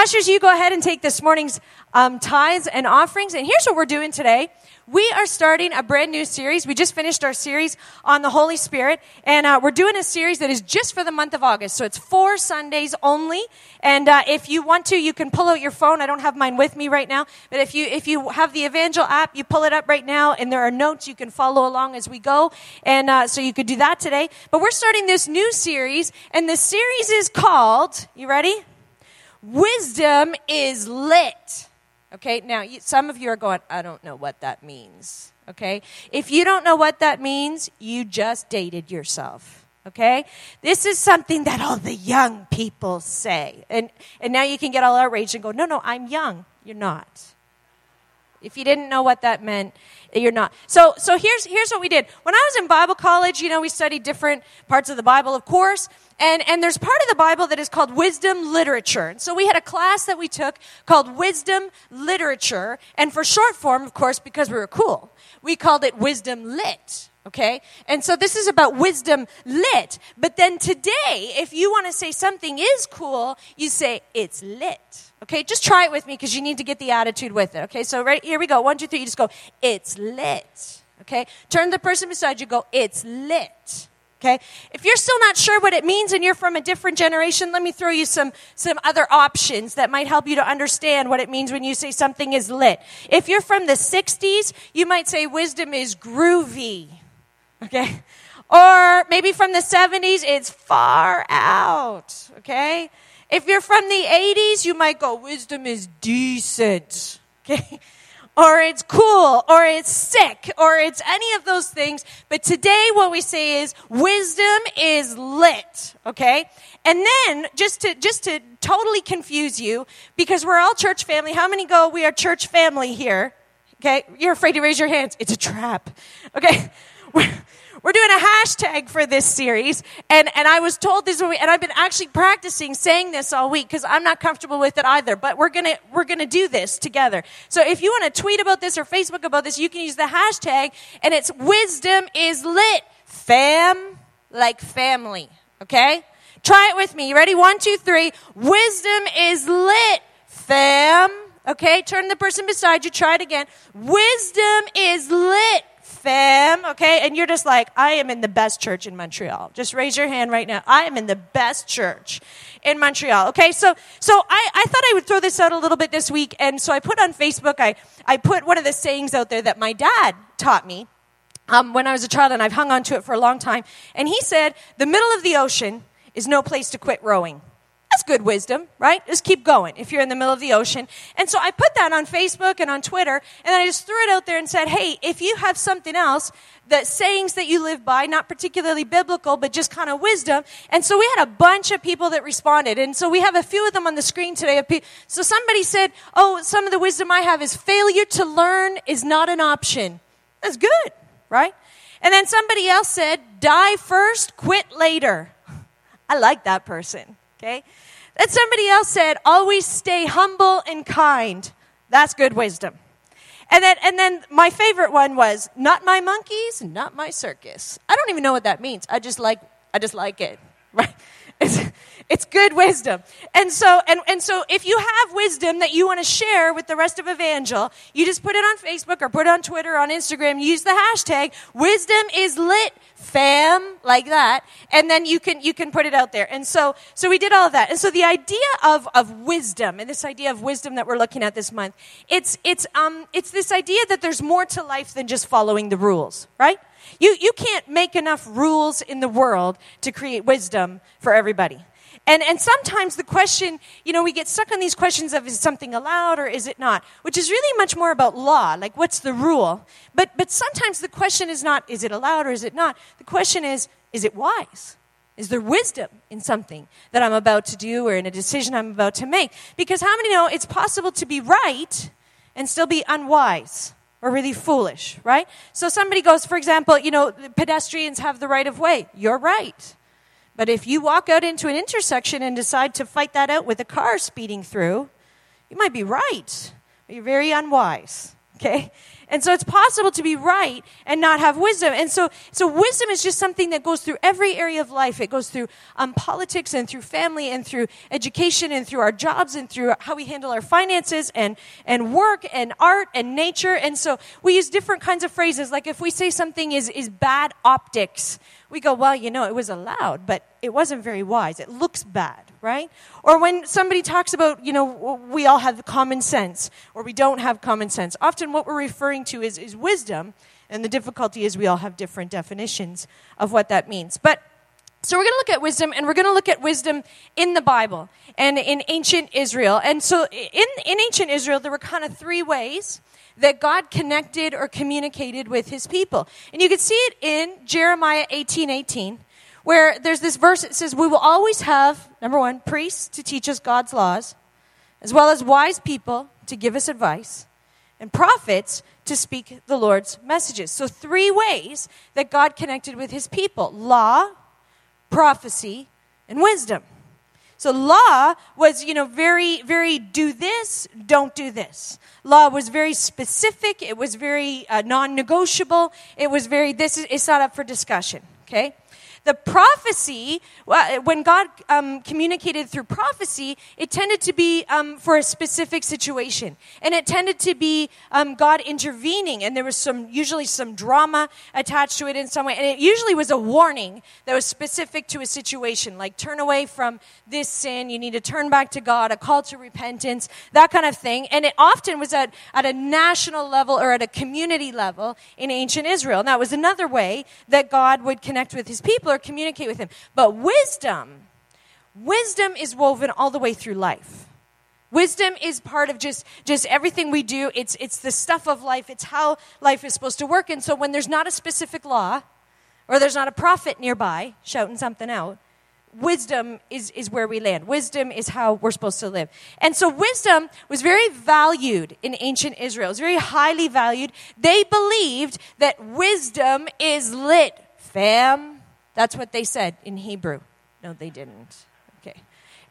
Ushers, you go ahead and take this morning's um, tithes and offerings. And here's what we're doing today. We are starting a brand new series. We just finished our series on the Holy Spirit, and uh, we're doing a series that is just for the month of August. So it's four Sundays only. And uh, if you want to, you can pull out your phone. I don't have mine with me right now, but if you if you have the Evangel app, you pull it up right now, and there are notes you can follow along as we go. And uh, so you could do that today. But we're starting this new series, and the series is called. You ready? Wisdom is lit. Okay, now some of you are going, I don't know what that means. Okay, if you don't know what that means, you just dated yourself. Okay, this is something that all the young people say, and and now you can get all outraged and go, No, no, I'm young. You're not. If you didn't know what that meant, you're not. So, so here's, here's what we did. When I was in Bible college, you know, we studied different parts of the Bible, of course. And, and there's part of the Bible that is called wisdom literature. And so we had a class that we took called wisdom literature. And for short form, of course, because we were cool, we called it wisdom lit. Okay? And so this is about wisdom lit. But then today, if you want to say something is cool, you say it's lit. Okay, just try it with me because you need to get the attitude with it. Okay, so right here we go. One, two, three. You just go, it's lit. Okay, turn to the person beside you, go, it's lit. Okay, if you're still not sure what it means and you're from a different generation, let me throw you some, some other options that might help you to understand what it means when you say something is lit. If you're from the 60s, you might say wisdom is groovy. Okay, or maybe from the 70s, it's far out. Okay, if you're from the 80s, you might go, wisdom is decent. Okay? Or it's cool, or it's sick, or it's any of those things. But today, what we say is wisdom is lit. Okay? And then, just to, just to totally confuse you, because we're all church family, how many go, we are church family here? Okay? You're afraid to raise your hands. It's a trap. Okay? we're doing a hashtag for this series. And, and I was told this, and I've been actually practicing saying this all week because I'm not comfortable with it either. But we're going to, we're to do this together. So if you want to tweet about this or Facebook about this, you can use the hashtag and it's wisdom is lit. Fam, like family. Okay? Try it with me. You ready? One, two, three. Wisdom is lit. Fam. Okay? Turn the person beside you. Try it again. Wisdom is lit fam, okay? And you're just like, I am in the best church in Montreal. Just raise your hand right now. I am in the best church in Montreal. Okay, so so I, I thought I would throw this out a little bit this week, and so I put on Facebook, I, I put one of the sayings out there that my dad taught me um, when I was a child, and I've hung on to it for a long time. And he said, The middle of the ocean is no place to quit rowing. That's good wisdom, right? Just keep going if you're in the middle of the ocean. And so I put that on Facebook and on Twitter, and I just threw it out there and said, hey, if you have something else, that sayings that you live by, not particularly biblical, but just kind of wisdom. And so we had a bunch of people that responded. And so we have a few of them on the screen today. So somebody said, oh, some of the wisdom I have is failure to learn is not an option. That's good, right? And then somebody else said, die first, quit later. I like that person. Okay? That somebody else said, always stay humble and kind. That's good wisdom. And then, and then my favorite one was, not my monkeys, not my circus. I don't even know what that means. I just like, I just like it. Right? It's, it's good wisdom. And so, and, and so if you have wisdom that you want to share with the rest of Evangel, you just put it on Facebook or put it on Twitter, on Instagram, use the hashtag wisdom is lit fam like that and then you can you can put it out there. And so so we did all of that. And so the idea of of wisdom and this idea of wisdom that we're looking at this month it's it's um it's this idea that there's more to life than just following the rules right you you can't make enough rules in the world to create wisdom for everybody and, and sometimes the question, you know, we get stuck on these questions of is something allowed or is it not, which is really much more about law, like what's the rule. But, but sometimes the question is not is it allowed or is it not. The question is is it wise? Is there wisdom in something that I'm about to do or in a decision I'm about to make? Because how many know it's possible to be right and still be unwise? Or really foolish, right? So somebody goes, for example, you know, pedestrians have the right of way. You're right. But if you walk out into an intersection and decide to fight that out with a car speeding through, you might be right, you're very unwise. Okay? And so it's possible to be right and not have wisdom. And so, so wisdom is just something that goes through every area of life. It goes through um, politics and through family and through education and through our jobs and through how we handle our finances and, and work and art and nature. And so we use different kinds of phrases. Like if we say something is, is bad optics, we go, well, you know, it was allowed, but it wasn't very wise. It looks bad, right? Or when somebody talks about, you know, we all have common sense or we don't have common sense. Often what we're referring to is, is wisdom, and the difficulty is we all have different definitions of what that means. But so we're going to look at wisdom, and we're going to look at wisdom in the Bible and in ancient Israel. And so in, in ancient Israel, there were kind of three ways that God connected or communicated with his people. And you can see it in Jeremiah 18 18, where there's this verse that says, We will always have, number one, priests to teach us God's laws, as well as wise people to give us advice, and prophets to speak the Lord's messages. So, three ways that God connected with his people law, prophecy, and wisdom. So law was, you know, very, very do this, don't do this. Law was very specific. It was very uh, non-negotiable. It was very, this is, it's not up for discussion. Okay? The prophecy, when God um, communicated through prophecy, it tended to be um, for a specific situation. And it tended to be um, God intervening, and there was some, usually some drama attached to it in some way. And it usually was a warning that was specific to a situation, like turn away from this sin, you need to turn back to God, a call to repentance, that kind of thing. And it often was at, at a national level or at a community level in ancient Israel. And that was another way that God would connect with his people or communicate with him. But wisdom, wisdom is woven all the way through life. Wisdom is part of just, just everything we do. It's, it's the stuff of life. It's how life is supposed to work. And so when there's not a specific law, or there's not a prophet nearby shouting something out, wisdom is, is where we land. Wisdom is how we're supposed to live. And so wisdom was very valued in ancient Israel. It was very highly valued. They believed that wisdom is lit, fam. That's what they said in Hebrew. No, they didn't. Okay.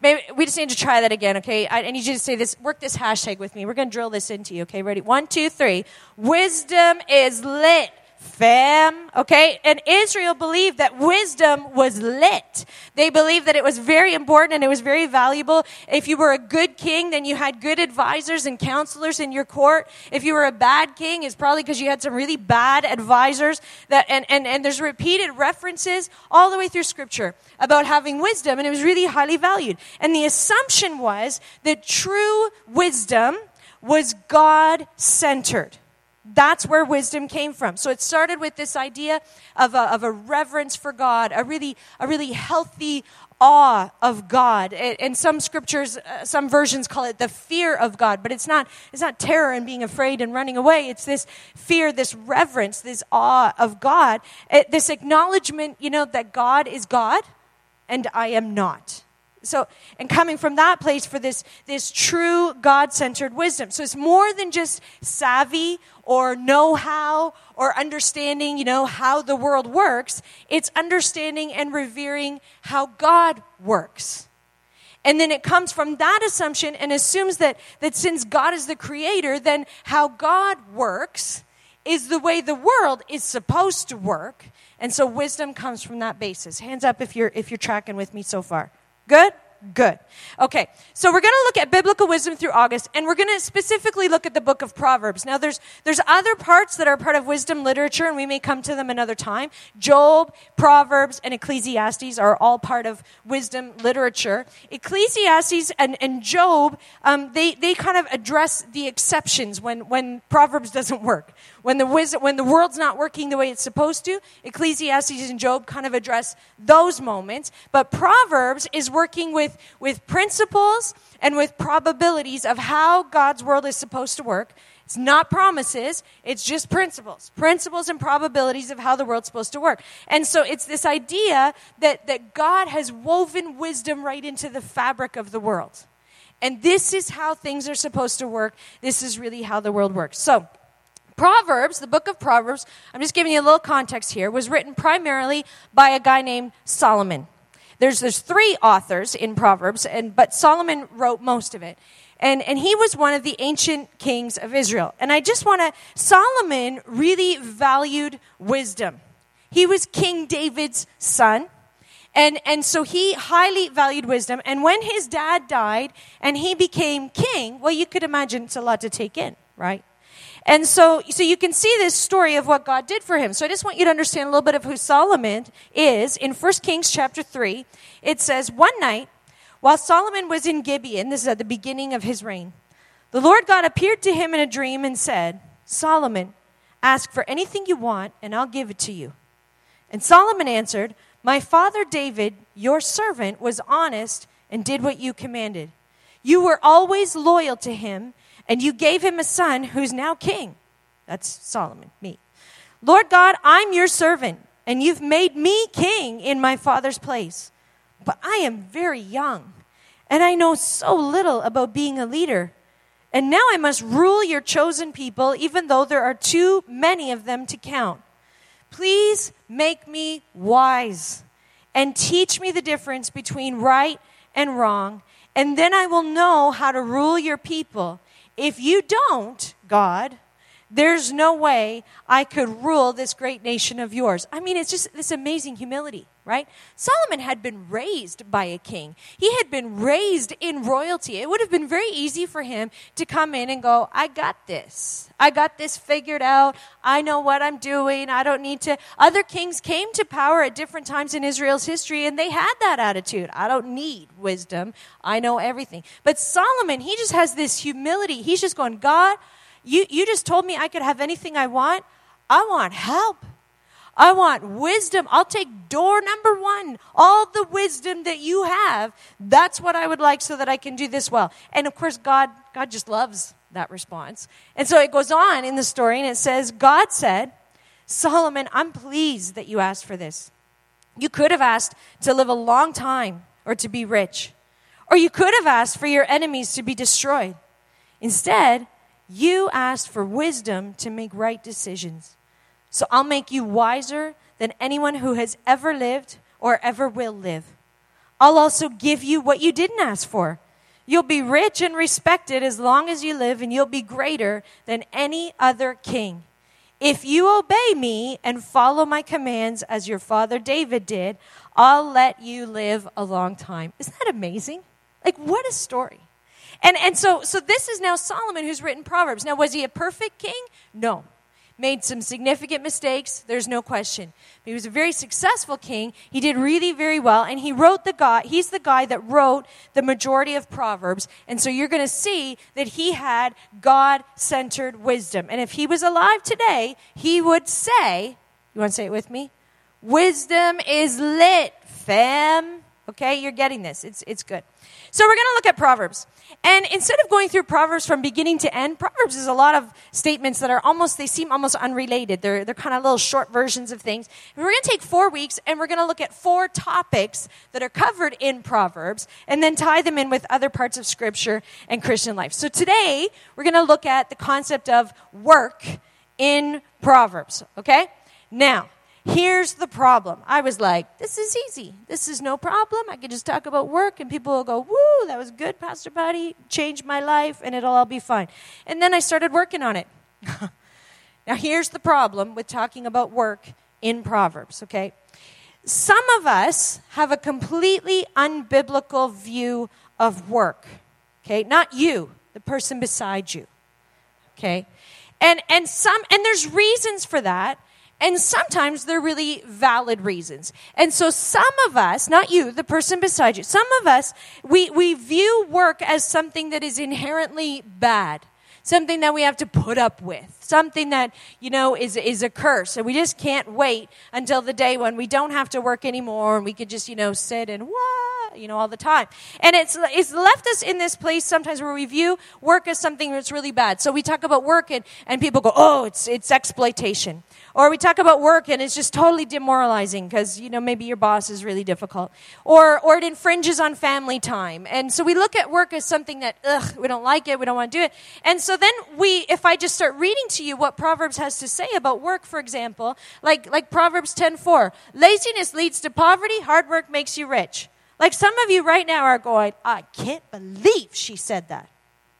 Maybe we just need to try that again, okay? I, I need you to say this, work this hashtag with me. We're going to drill this into you, okay? Ready? One, two, three. Wisdom is lit fam. Okay? And Israel believed that wisdom was lit. They believed that it was very important and it was very valuable. If you were a good king, then you had good advisors and counselors in your court. If you were a bad king, it's probably because you had some really bad advisors that, and, and, and there's repeated references all the way through scripture about having wisdom and it was really highly valued. And the assumption was that true wisdom was God centered. That's where wisdom came from. So it started with this idea of a, of a reverence for God, a really, a really healthy awe of God. And some scriptures, uh, some versions call it the fear of God, but it's not, it's not terror and being afraid and running away. It's this fear, this reverence, this awe of God, this acknowledgement, you know, that God is God and I am not. So, and coming from that place for this, this true God centered wisdom. So it's more than just savvy or know how or understanding, you know, how the world works. It's understanding and revering how God works. And then it comes from that assumption and assumes that, that since God is the creator, then how God works is the way the world is supposed to work. And so wisdom comes from that basis. Hands up if you're, if you're tracking with me so far. Good? Good. Okay, so we're going to look at biblical wisdom through August, and we're going to specifically look at the book of Proverbs. Now, there's there's other parts that are part of wisdom literature, and we may come to them another time. Job, Proverbs, and Ecclesiastes are all part of wisdom literature. Ecclesiastes and, and Job, um, they they kind of address the exceptions when when Proverbs doesn't work. When the, wisdom, when the world's not working the way it's supposed to, Ecclesiastes and Job kind of address those moments. But Proverbs is working with, with principles and with probabilities of how God's world is supposed to work. It's not promises, it's just principles. Principles and probabilities of how the world's supposed to work. And so it's this idea that, that God has woven wisdom right into the fabric of the world. And this is how things are supposed to work. This is really how the world works. So, Proverbs, the book of Proverbs, I'm just giving you a little context here, was written primarily by a guy named Solomon. there's, there's three authors in Proverbs, and, but Solomon wrote most of it. And, and he was one of the ancient kings of Israel. And I just want to, Solomon really valued wisdom. He was King David's son. And, and so he highly valued wisdom. And when his dad died and he became king, well, you could imagine it's a lot to take in, right? And so, so you can see this story of what God did for him. So I just want you to understand a little bit of who Solomon is. In 1 Kings chapter 3, it says, One night, while Solomon was in Gibeon, this is at the beginning of his reign, the Lord God appeared to him in a dream and said, Solomon, ask for anything you want, and I'll give it to you. And Solomon answered, My father David, your servant, was honest and did what you commanded. You were always loyal to him, and you gave him a son who's now king. That's Solomon, me. Lord God, I'm your servant, and you've made me king in my father's place. But I am very young, and I know so little about being a leader. And now I must rule your chosen people, even though there are too many of them to count. Please make me wise and teach me the difference between right and wrong, and then I will know how to rule your people. If you don't, God, there's no way I could rule this great nation of yours. I mean, it's just this amazing humility, right? Solomon had been raised by a king, he had been raised in royalty. It would have been very easy for him to come in and go, I got this. I got this figured out. I know what I'm doing. I don't need to. Other kings came to power at different times in Israel's history, and they had that attitude. I don't need wisdom. I know everything. But Solomon, he just has this humility. He's just going, God, you, you just told me I could have anything I want. I want help. I want wisdom. I'll take door number one. All the wisdom that you have. That's what I would like so that I can do this well. And of course, God, God just loves that response. And so it goes on in the story and it says, God said, Solomon, I'm pleased that you asked for this. You could have asked to live a long time or to be rich. Or you could have asked for your enemies to be destroyed. Instead, you asked for wisdom to make right decisions. So I'll make you wiser than anyone who has ever lived or ever will live. I'll also give you what you didn't ask for. You'll be rich and respected as long as you live, and you'll be greater than any other king. If you obey me and follow my commands as your father David did, I'll let you live a long time. Isn't that amazing? Like, what a story. And, and so, so this is now Solomon who's written Proverbs. Now, was he a perfect king? No. Made some significant mistakes, there's no question. But he was a very successful king. He did really very well, and he wrote the guy, he's the guy that wrote the majority of Proverbs. And so you're going to see that he had God centered wisdom. And if he was alive today, he would say, you want to say it with me? Wisdom is lit, fam. Okay, you're getting this. It's, it's good. So we're going to look at Proverbs. And instead of going through Proverbs from beginning to end, Proverbs is a lot of statements that are almost, they seem almost unrelated. They're, they're kind of little short versions of things. And we're going to take four weeks and we're going to look at four topics that are covered in Proverbs and then tie them in with other parts of Scripture and Christian life. So today, we're going to look at the concept of work in Proverbs, okay? Now, Here's the problem. I was like, this is easy. This is no problem. I can just talk about work and people will go, woo, that was good, Pastor Buddy. Changed my life and it'll all be fine. And then I started working on it. now, here's the problem with talking about work in Proverbs, okay? Some of us have a completely unbiblical view of work, okay? Not you, the person beside you, okay? And, and some, and there's reasons for that. And sometimes they're really valid reasons. And so some of us, not you, the person beside you, some of us, we, we view work as something that is inherently bad. Something that we have to put up with. Something that, you know, is, is a curse. And we just can't wait until the day when we don't have to work anymore and we can just, you know, sit and what? You know, all the time. And it's, it's left us in this place sometimes where we view work as something that's really bad. So we talk about work and, and people go, oh, it's, it's exploitation. Or we talk about work and it's just totally demoralizing because, you know, maybe your boss is really difficult. Or, or it infringes on family time. And so we look at work as something that, ugh, we don't like it, we don't want to do it. And so then we, if I just start reading to you what Proverbs has to say about work, for example, like, like Proverbs 10.4, laziness leads to poverty, hard work makes you rich. Like some of you right now are going, I can't believe she said that.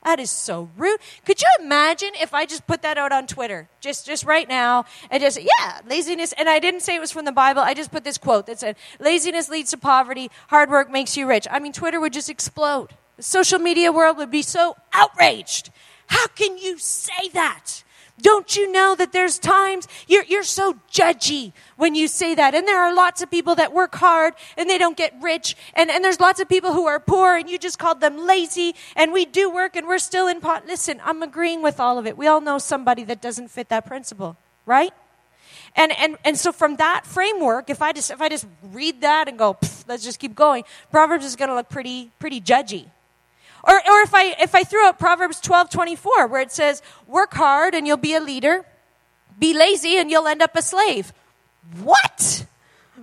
That is so rude. Could you imagine if I just put that out on Twitter, just just right now, and just yeah, laziness. And I didn't say it was from the Bible. I just put this quote that said, "Laziness leads to poverty. Hard work makes you rich." I mean, Twitter would just explode. The social media world would be so outraged. How can you say that? Don't you know that there's times you're, you're so judgy when you say that? And there are lots of people that work hard and they don't get rich. And, and there's lots of people who are poor and you just called them lazy. And we do work and we're still in pot. Listen, I'm agreeing with all of it. We all know somebody that doesn't fit that principle, right? And, and, and so from that framework, if I just, if I just read that and go, let's just keep going, Proverbs is going to look pretty, pretty judgy. Or, or if, I, if I threw out Proverbs 12 24, where it says, work hard and you'll be a leader, be lazy and you'll end up a slave. What?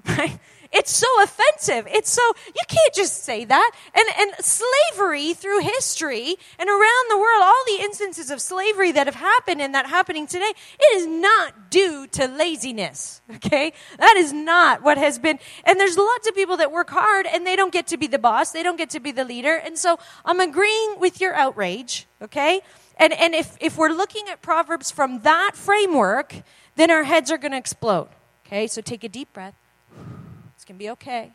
Right? It's so offensive. It's so, you can't just say that. And, and slavery through history and around the world, all the instances of slavery that have happened and that happening today, it is not due to laziness. Okay? That is not what has been. And there's lots of people that work hard and they don't get to be the boss. They don't get to be the leader. And so I'm agreeing with your outrage. Okay? And, and if, if we're looking at Proverbs from that framework, then our heads are going to explode. Okay? So take a deep breath to be okay.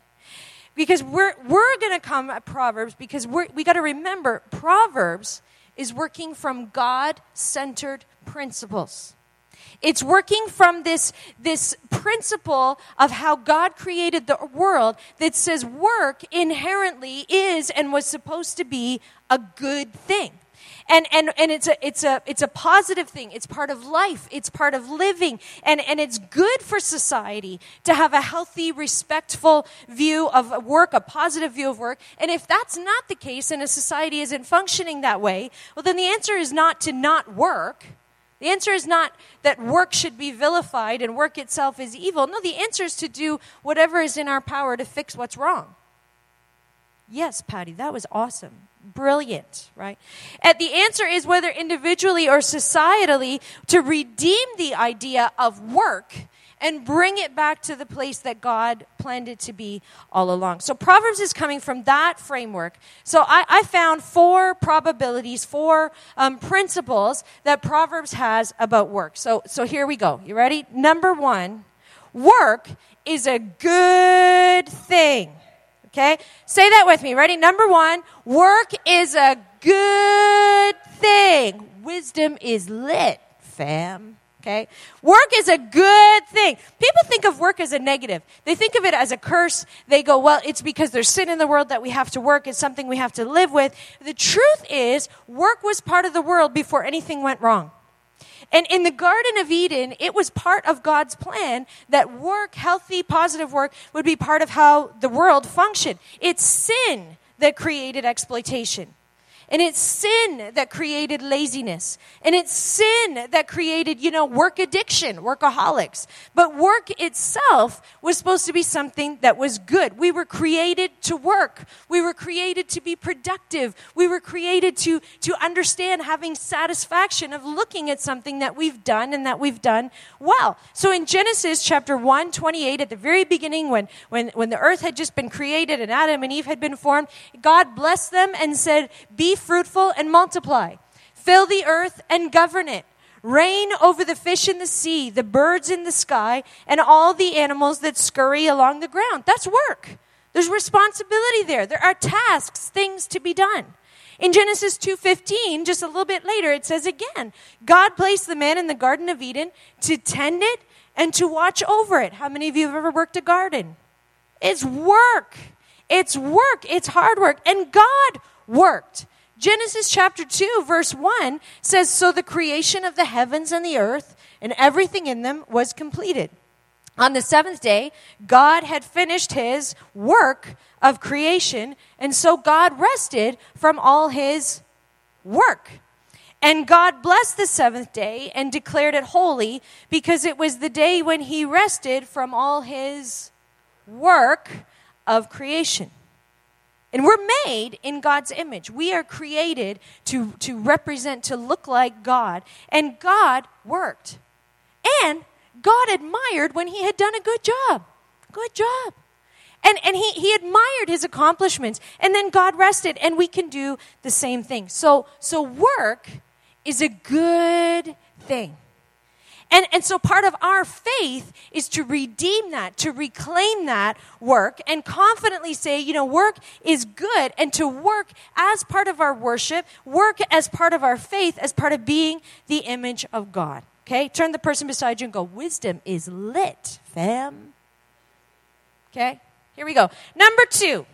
Because we're, we're going to come at Proverbs because we're, we got to remember Proverbs is working from God centered principles. It's working from this, this principle of how God created the world that says work inherently is and was supposed to be a good thing. And, and, and it's, a, it's, a, it's a positive thing. It's part of life. It's part of living. And, and it's good for society to have a healthy, respectful view of work, a positive view of work. And if that's not the case and a society isn't functioning that way, well, then the answer is not to not work. The answer is not that work should be vilified and work itself is evil. No, the answer is to do whatever is in our power to fix what's wrong. Yes, Patty, that was awesome brilliant, right? And the answer is whether individually or societally to redeem the idea of work and bring it back to the place that God planned it to be all along. So Proverbs is coming from that framework. So I, I found four probabilities, four um, principles that Proverbs has about work. So, so here we go. You ready? Number one, work is a good thing. Okay? Say that with me. Ready? Number one, work is a good thing. Wisdom is lit, fam. Okay? Work is a good thing. People think of work as a negative. They think of it as a curse. They go, well, it's because there's sin in the world that we have to work. It's something we have to live with. The truth is, work was part of the world before anything went wrong. And in the Garden of Eden, it was part of God's plan that work, healthy, positive work, would be part of how the world functioned. It's sin that created exploitation. And it's sin that created laziness. And it's sin that created, you know, work addiction, workaholics. But work itself was supposed to be something that was good. We were created to work. We were created to be productive. We were created to, to understand having satisfaction of looking at something that we've done and that we've done well. So in Genesis chapter 1, 28, at the very beginning, when, when, when the earth had just been created and Adam and Eve had been formed, God blessed them and said, Be fruitful and multiply. Fill the earth and govern it. Reign over the fish in the sea, the birds in the sky, and all the animals that scurry along the ground. That's work. There's responsibility there. There are tasks, things to be done. In Genesis 2:15, just a little bit later, it says again, God placed the man in the garden of Eden to tend it and to watch over it. How many of you have ever worked a garden? It's work. It's work. It's hard work. And God worked. Genesis chapter 2, verse 1 says, So the creation of the heavens and the earth and everything in them was completed. On the seventh day, God had finished his work of creation, and so God rested from all his work. And God blessed the seventh day and declared it holy because it was the day when he rested from all his work of creation. And we're made in God's image. We are created to, to represent, to look like God. And God worked. And God admired when he had done a good job. Good job. And, and he, he admired his accomplishments. And then God rested, and we can do the same thing. So, so work is a good thing. And, and so part of our faith is to redeem that, to reclaim that work, and confidently say, you know, work is good, and to work as part of our worship, work as part of our faith, as part of being the image of God. Okay? Turn the person beside you and go, wisdom is lit, fam. Okay? Here we go. Number two,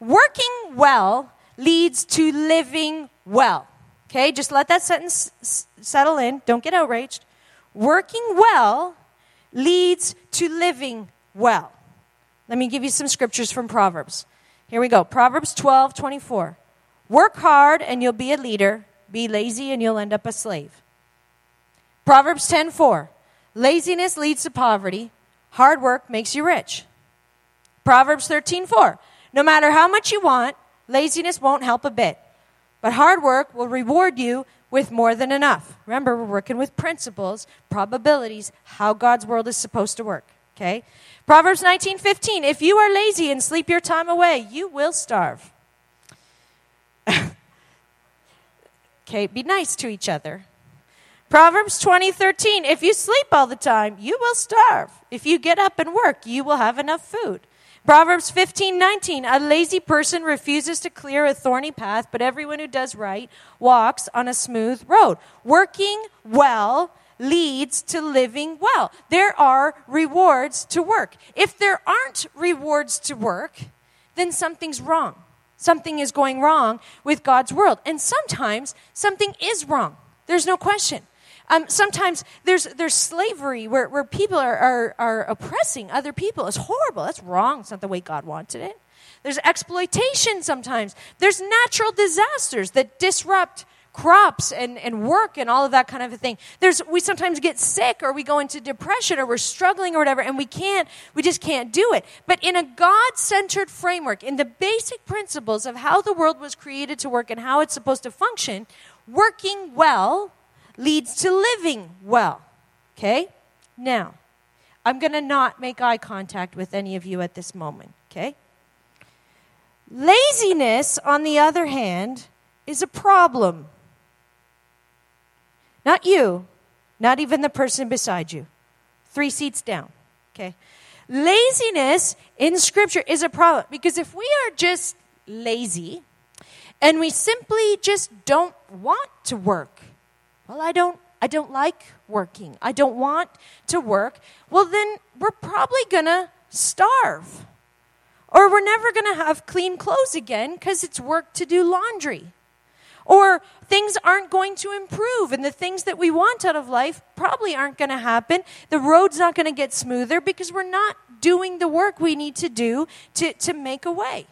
working well leads to living well. Okay? Just let that sentence settle in. Don't get outraged. Working well leads to living well. Let me give you some scriptures from Proverbs. Here we go. Proverbs 12, 24. Work hard and you'll be a leader. Be lazy and you'll end up a slave. Proverbs 10, 4. Laziness leads to poverty. Hard work makes you rich. Proverbs 13, 4. No matter how much you want, laziness won't help a bit. But hard work will reward you with more than enough. Remember, we're working with principles, probabilities, how God's world is supposed to work. Okay? Proverbs 19:15, if you are lazy and sleep your time away, you will starve. okay, be nice to each other. Proverbs 20:13, if you sleep all the time, you will starve. If you get up and work, you will have enough food. Proverbs 15, 19. A lazy person refuses to clear a thorny path, but everyone who does right walks on a smooth road. Working well leads to living well. There are rewards to work. If there aren't rewards to work, then something's wrong. Something is going wrong with God's world. And sometimes something is wrong. There's no question. Um, sometimes there's, there's slavery where, where people are, are, are oppressing other people. It's horrible. That's wrong. It's not the way God wanted it. There's exploitation sometimes. There's natural disasters that disrupt crops and, and work and all of that kind of a thing. There's, we sometimes get sick or we go into depression or we're struggling or whatever and we can't, we just can't do it. But in a God centered framework, in the basic principles of how the world was created to work and how it's supposed to function, working well leads to living well. Okay? Now, I'm going to not make eye contact with any of you at this moment. Okay? Laziness, on the other hand, is a problem. Not you, not even the person beside you. Three seats down. Okay? Laziness in Scripture is a problem because if we are just lazy and we simply just don't want to work, well, I don't I don't like working. I don't want to work. Well, then we're probably going to starve. Or we're never going to have clean clothes again because it's work to do laundry. Or things aren't going to improve, and the things that we want out of life probably aren't going to happen. The road's not going to get smoother because we're not doing the work we need to do to, to make a way.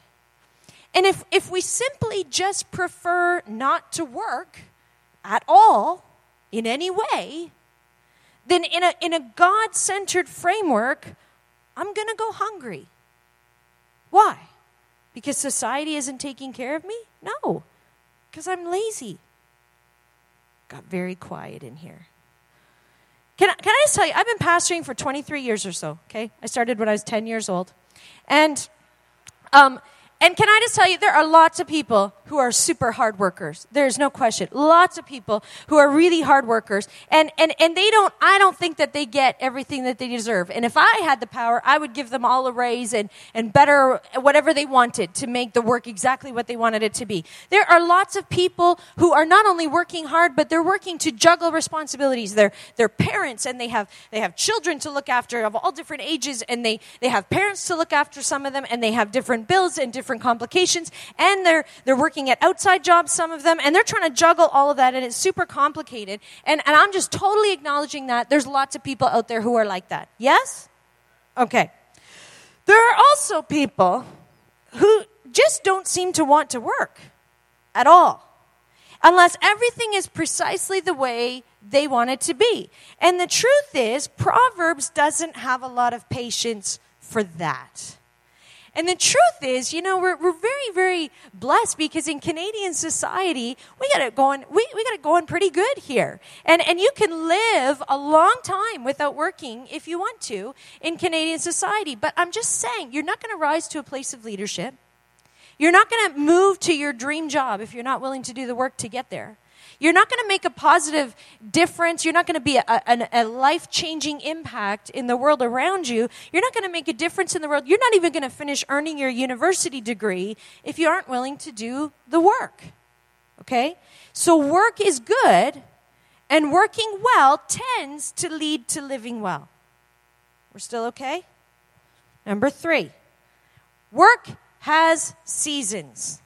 And if, if we simply just prefer not to work, at all in any way, then in a, in a God centered framework, I'm going to go hungry. Why? Because society isn't taking care of me? No, because I'm lazy. Got very quiet in here. Can I, can I just tell you, I've been pastoring for 23 years or so, okay? I started when I was 10 years old. And um, and can I just tell you, there are lots of people who are super hard workers. There's no question. Lots of people who are really hard workers. And, and, and they don't, I don't think that they get everything that they deserve. And if I had the power, I would give them all a raise and, and better whatever they wanted to make the work exactly what they wanted it to be. There are lots of people who are not only working hard, but they're working to juggle responsibilities. They're, they're parents and they have, they have children to look after of all different ages and they, they have parents to look after some of them and they have different bills and different complications, and they're, they're working at outside jobs, some of them, and they're trying to juggle all of that, and it's super complicated. And, and I'm just totally acknowledging that there's lots of people out there who are like that. Yes? Okay. There are also people who just don't seem to want to work at all unless everything is precisely the way they want it to be. And the truth is, Proverbs doesn't have a lot of patience for that. And the truth is, you know, we're, we're very, very blessed because in Canadian society, we got it going, we, we got it going pretty good here. And, and you can live a long time without working if you want to in Canadian society. But I'm just saying, you're not going to rise to a place of leadership. You're not going to move to your dream job if you're not willing to do the work to get there. You're not going to make a positive difference. You're not going to be a, a, a life changing impact in the world around you. You're not going to make a difference in the world. You're not even going to finish earning your university degree if you aren't willing to do the work. Okay? So, work is good, and working well tends to lead to living well. We're still okay? Number three work has seasons.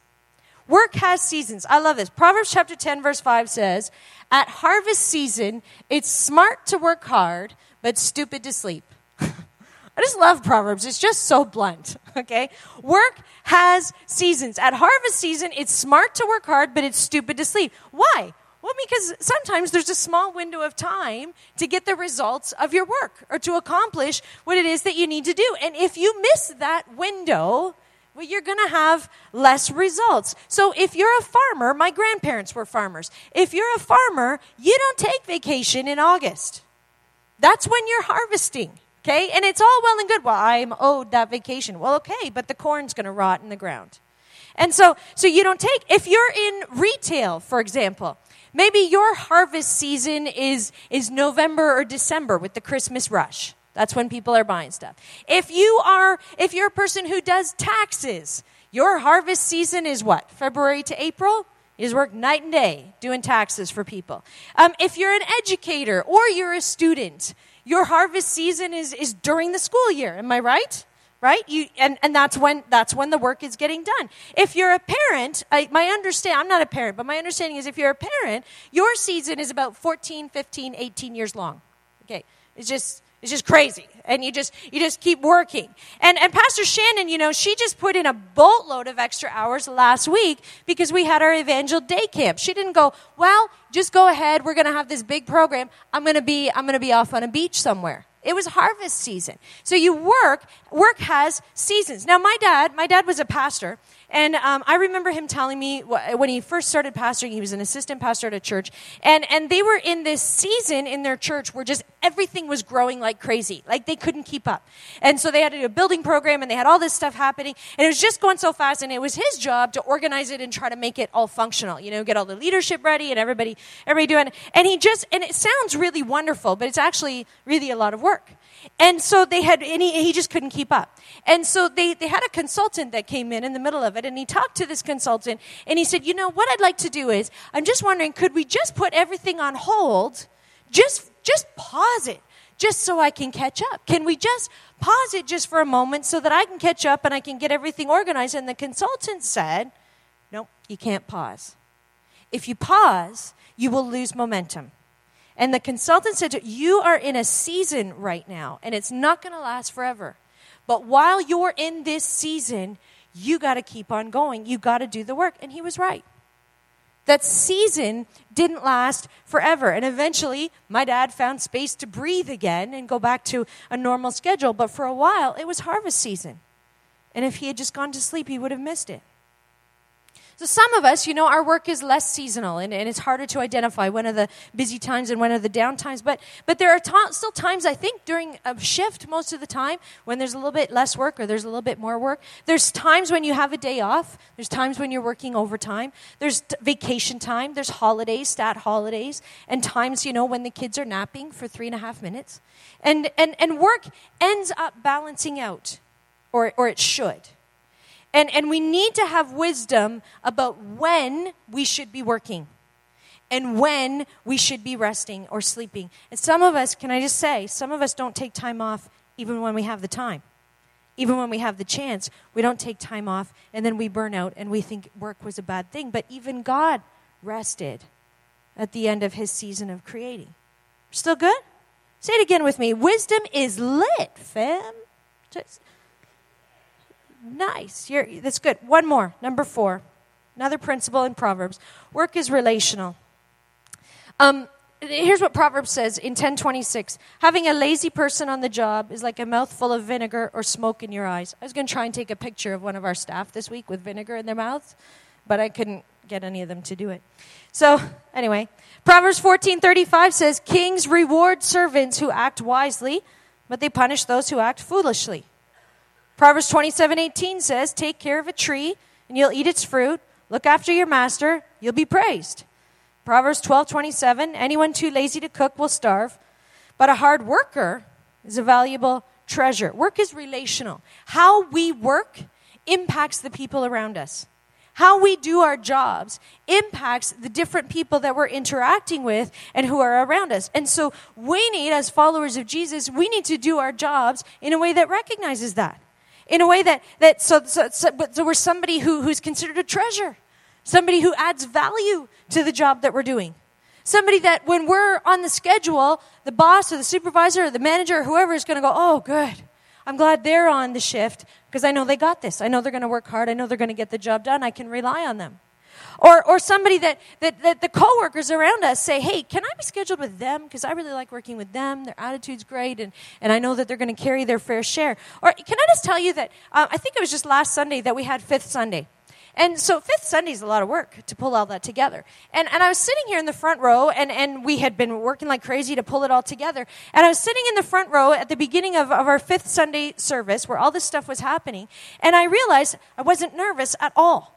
Work has seasons. I love this. Proverbs chapter 10, verse 5 says, At harvest season, it's smart to work hard, but stupid to sleep. I just love Proverbs. It's just so blunt, okay? Work has seasons. At harvest season, it's smart to work hard, but it's stupid to sleep. Why? Well, because sometimes there's a small window of time to get the results of your work or to accomplish what it is that you need to do. And if you miss that window, well, you're going to have less results. So if you're a farmer, my grandparents were farmers. If you're a farmer, you don't take vacation in August. That's when you're harvesting. Okay? And it's all well and good. Well, I'm owed that vacation. Well, okay, but the corn's going to rot in the ground. And so, so you don't take, if you're in retail, for example, maybe your harvest season is, is November or December with the Christmas rush. That's when people are buying stuff. If you are, if you're a person who does taxes, your harvest season is what? February to April? You just work night and day doing taxes for people. Um, if you're an educator or you're a student, your harvest season is, is during the school year. Am I right? Right? You, and, and that's when, that's when the work is getting done. If you're a parent, I, my understand, I'm not a parent, but my understanding is if you're a parent, your season is about 14, 15, 18 years long. Okay. It's just, it's just crazy. And you just you just keep working. And and Pastor Shannon, you know, she just put in a boatload of extra hours last week because we had our evangel day camp. She didn't go, well, just go ahead, we're gonna have this big program. I'm gonna be I'm gonna be off on a beach somewhere. It was harvest season. So you work, work has seasons. Now, my dad, my dad was a pastor, and um, I remember him telling me when he first started pastoring, he was an assistant pastor at a church, and, and they were in this season in their church where just everything was growing like crazy. Like they couldn't keep up. And so they had to do a building program, and they had all this stuff happening, and it was just going so fast, and it was his job to organize it and try to make it all functional, you know, get all the leadership ready and everybody, everybody doing it. And he just, and it sounds really wonderful, but it's actually really a lot of work. And so they had, and he, he just couldn't keep up. And so they, they had a consultant that came in in the middle of it, and he talked to this consultant, and he said, You know, what I'd like to do is, I'm just wondering, could we just put everything on hold? Just, just pause it, just so I can catch up. Can we just pause it just for a moment so that I can catch up and I can get everything organized? And the consultant said, No, you can't pause. If you pause, you will lose momentum. And the consultant said, You are in a season right now, and it's not going to last forever. But while you're in this season, you got to keep on going. You got to do the work. And he was right. That season didn't last forever. And eventually, my dad found space to breathe again and go back to a normal schedule. But for a while, it was harvest season. And if he had just gone to sleep, he would have missed it. So some of us, you know, our work is less seasonal and, and it's harder to identify when are the busy times and when are the down times. But, but there are still times, I think, during a shift most of the time when there's a little bit less work or there's a little bit more work. There's times when you have a day off. There's times when you're working overtime. There's t- vacation time. There's holidays, stat holidays, and times, you know, when the kids are napping for three and a half minutes. And, and, and work ends up balancing out, or, or it should. And, and we need to have wisdom about when we should be working and when we should be resting or sleeping. And some of us, can I just say, some of us don't take time off even when we have the time. Even when we have the chance, we don't take time off and then we burn out and we think work was a bad thing. But even God rested at the end of his season of creating. Still good? Say it again with me. Wisdom is lit, fam. Nice. You're, that's good. One more. Number four. Another principle in Proverbs. Work is relational. Um, here's what Proverbs says in 1026. Having a lazy person on the job is like a mouthful of vinegar or smoke in your eyes. I was going to try and take a picture of one of our staff this week with vinegar in their mouths, but I couldn't get any of them to do it. So, anyway, Proverbs 14:35 says, "Kings reward servants who act wisely, but they punish those who act foolishly." Proverbs 27:18 says, "Take care of a tree, and you'll eat its fruit. Look after your master, you'll be praised." Proverbs 12:27, "Anyone too lazy to cook will starve, but a hard worker is a valuable treasure." Work is relational. How we work impacts the people around us how we do our jobs impacts the different people that we're interacting with and who are around us. And so we need, as followers of Jesus, we need to do our jobs in a way that recognizes that. In a way that, that so, so, so, so we're somebody who, who's considered a treasure, somebody who adds value to the job that we're doing. Somebody that when we're on the schedule, the boss or the supervisor or the manager or whoever is going to go, oh, good. I'm glad they're on the shift because I know they got this. I know they're going to work hard. I know they're going to get the job done. I can rely on them. Or, or somebody that, that, that the coworkers around us say, hey, can I be scheduled with them? Because I really like working with them. Their attitude's great, and, and I know that they're going to carry their fair share. Or can I just tell you that uh, I think it was just last Sunday that we had Fifth Sunday. And so fifth Sunday is a lot of work to pull all that together. And, and I was sitting here in the front row, and, and we had been working like crazy to pull it all together. And I was sitting in the front row at the beginning of, of our fifth Sunday service where all this stuff was happening. And I realized I wasn't nervous at all.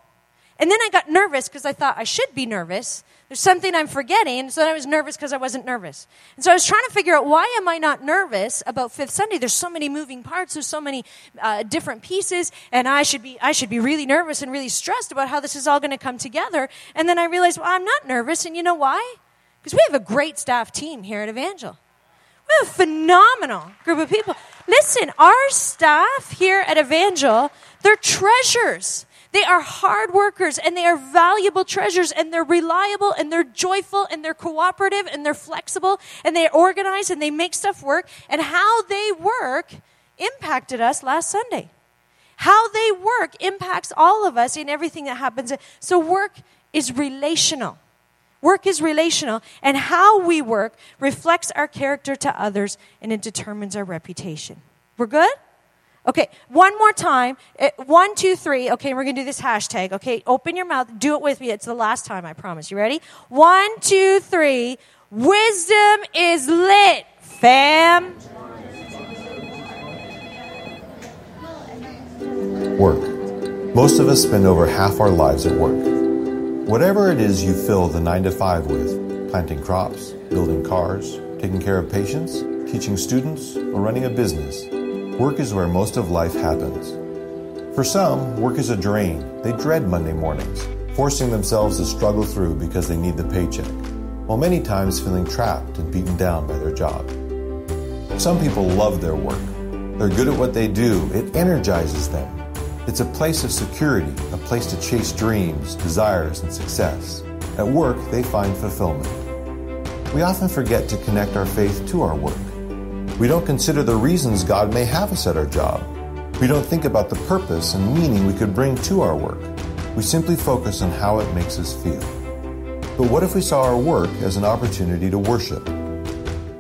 And then I got nervous because I thought I should be nervous there's something I'm forgetting. So then I was nervous because I wasn't nervous. And so I was trying to figure out why am I not nervous about Fifth Sunday? There's so many moving parts. There's so many uh, different pieces, and I should be I should be really nervous and really stressed about how this is all going to come together. And then I realized, well, I'm not nervous, and you know why? Because we have a great staff team here at Evangel. We have a phenomenal group of people. Listen, our staff here at Evangel, they're treasures. They are hard workers and they are valuable treasures and they're reliable and they're joyful and they're cooperative and they're flexible and they're organized and they make stuff work. And how they work impacted us last Sunday. How they work impacts all of us in everything that happens. So work is relational. Work is relational, and how we work reflects our character to others and it determines our reputation. We're good? Okay, one more time. Uh, one, two, three. Okay, we're going to do this hashtag. Okay, open your mouth. Do it with me. It's the last time, I promise. You ready? One, two, three. Wisdom is lit, fam. Work. Most of us spend over half our lives at work. Whatever it is you fill the 9 to 5 with planting crops, building cars, taking care of patients, teaching students, or running a business Work is where most of life happens. For some, work is a drain. They dread Monday mornings, forcing themselves to struggle through because they need the paycheck, while many times feeling trapped and beaten down by their job. Some people love their work. They're good at what they do. It energizes them. It's a place of security, a place to chase dreams, desires, and success. At work, they find fulfillment. We often forget to connect our faith to our work. We don't consider the reasons God may have us at our job. We don't think about the purpose and meaning we could bring to our work. We simply focus on how it makes us feel. But what if we saw our work as an opportunity to worship?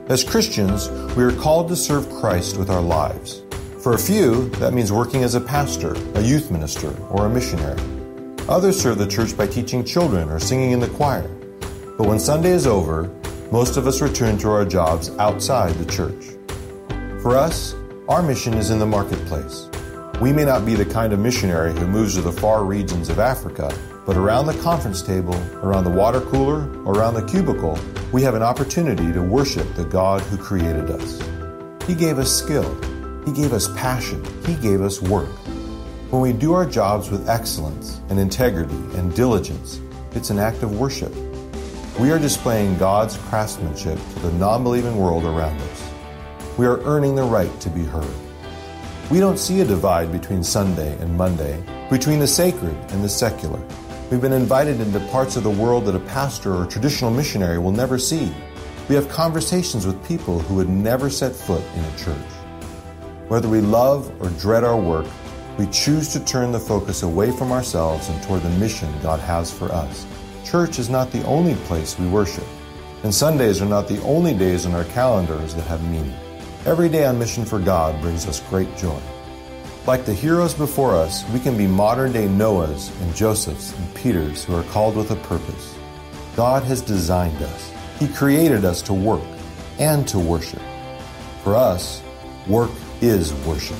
As Christians, we are called to serve Christ with our lives. For a few, that means working as a pastor, a youth minister, or a missionary. Others serve the church by teaching children or singing in the choir. But when Sunday is over, most of us return to our jobs outside the church. For us, our mission is in the marketplace. We may not be the kind of missionary who moves to the far regions of Africa, but around the conference table, around the water cooler, around the cubicle, we have an opportunity to worship the God who created us. He gave us skill. He gave us passion. He gave us work. When we do our jobs with excellence and integrity and diligence, it's an act of worship. We are displaying God's craftsmanship to the non believing world around us we are earning the right to be heard. We don't see a divide between Sunday and Monday, between the sacred and the secular. We've been invited into parts of the world that a pastor or traditional missionary will never see. We have conversations with people who would never set foot in a church. Whether we love or dread our work, we choose to turn the focus away from ourselves and toward the mission God has for us. Church is not the only place we worship, and Sundays are not the only days on our calendars that have meaning. Every day on mission for God brings us great joy. Like the heroes before us, we can be modern day Noahs and Josephs and Peters who are called with a purpose. God has designed us. He created us to work and to worship. For us, work is worship.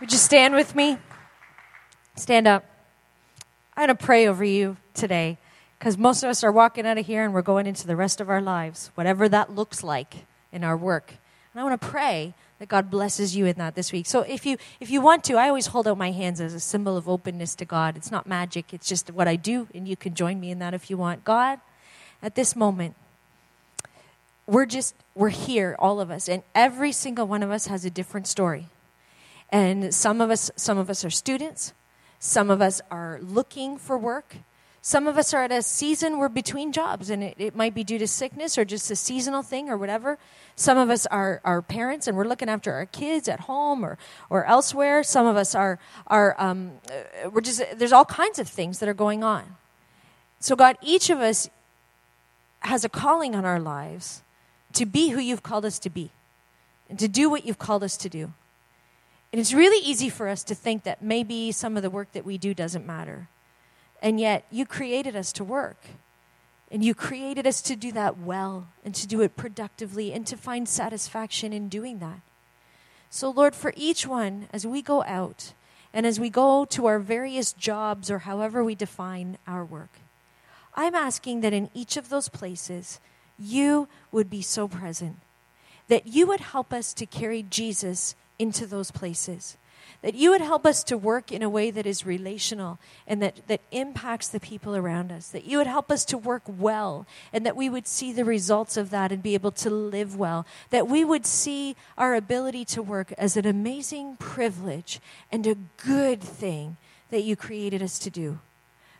Would you stand with me? Stand up. I'm going to pray over you today because most of us are walking out of here and we're going into the rest of our lives, whatever that looks like in our work. And I want to pray that God blesses you in that this week. So if you if you want to, I always hold out my hands as a symbol of openness to God. It's not magic, it's just what I do and you can join me in that if you want. God, at this moment, we're just we're here all of us and every single one of us has a different story. And some of us some of us are students, some of us are looking for work. Some of us are at a season we're between jobs, and it, it, might be due to sickness or just a seasonal thing or whatever. Some of us are, are parents, and we're looking after our kids at home or, or elsewhere. Some of us are, are um, uh, we're just, there's all kinds of things that are going on. So, God, each of us has a calling on our lives to be who you've called us to be and to do what you've called us to do. And it's really easy for us to think that maybe some of the work that we do doesn't matter. And yet, you created us to work. And you created us to do that well and to do it productively and to find satisfaction in doing that. So, Lord, for each one, as we go out and as we go to our various jobs or however we define our work, I'm asking that in each of those places, you would be so present, that you would help us to carry Jesus into those places that you would help us to work in a way that is relational and that, that impacts the people around us, that you would help us to work well and that we would see the results of that and be able to live well, that we would see our ability to work as an amazing privilege and a good thing that you created us to do.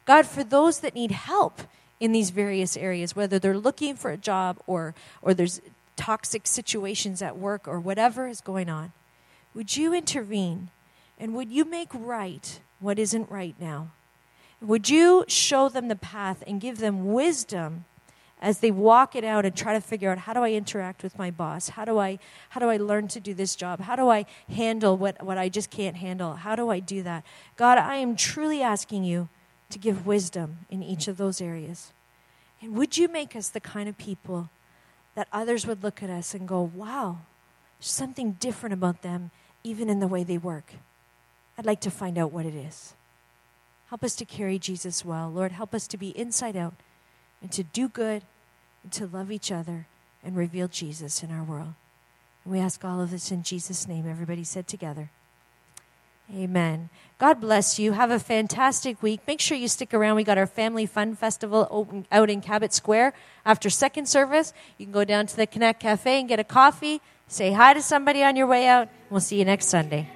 God, for those that need help in these various areas, whether they're looking for a job or, or there's toxic situations at work or whatever is going on, would you intervene and would you make right what isn't right now? Would you show them the path and give them wisdom as they walk it out and try to figure out how do I interact with my boss? How do I how do I learn to do this job? How do I handle what, what I just can't handle? How do I do that? God, I am truly asking you to give wisdom in each of those areas. And would you make us the kind of people that others would look at us and go, wow, there's something different about them, even in the way they work? I'd like to find out what it is. Help us to carry Jesus well. Lord, help us to be inside out and to do good and to love each other and reveal Jesus in our world. And we ask all of this in Jesus' name. Everybody said together. Amen. God bless you. Have a fantastic week. Make sure you stick around. We got our Family Fun Festival open, out in Cabot Square. After second service, you can go down to the Connect Cafe and get a coffee. Say hi to somebody on your way out. We'll see you next Sunday.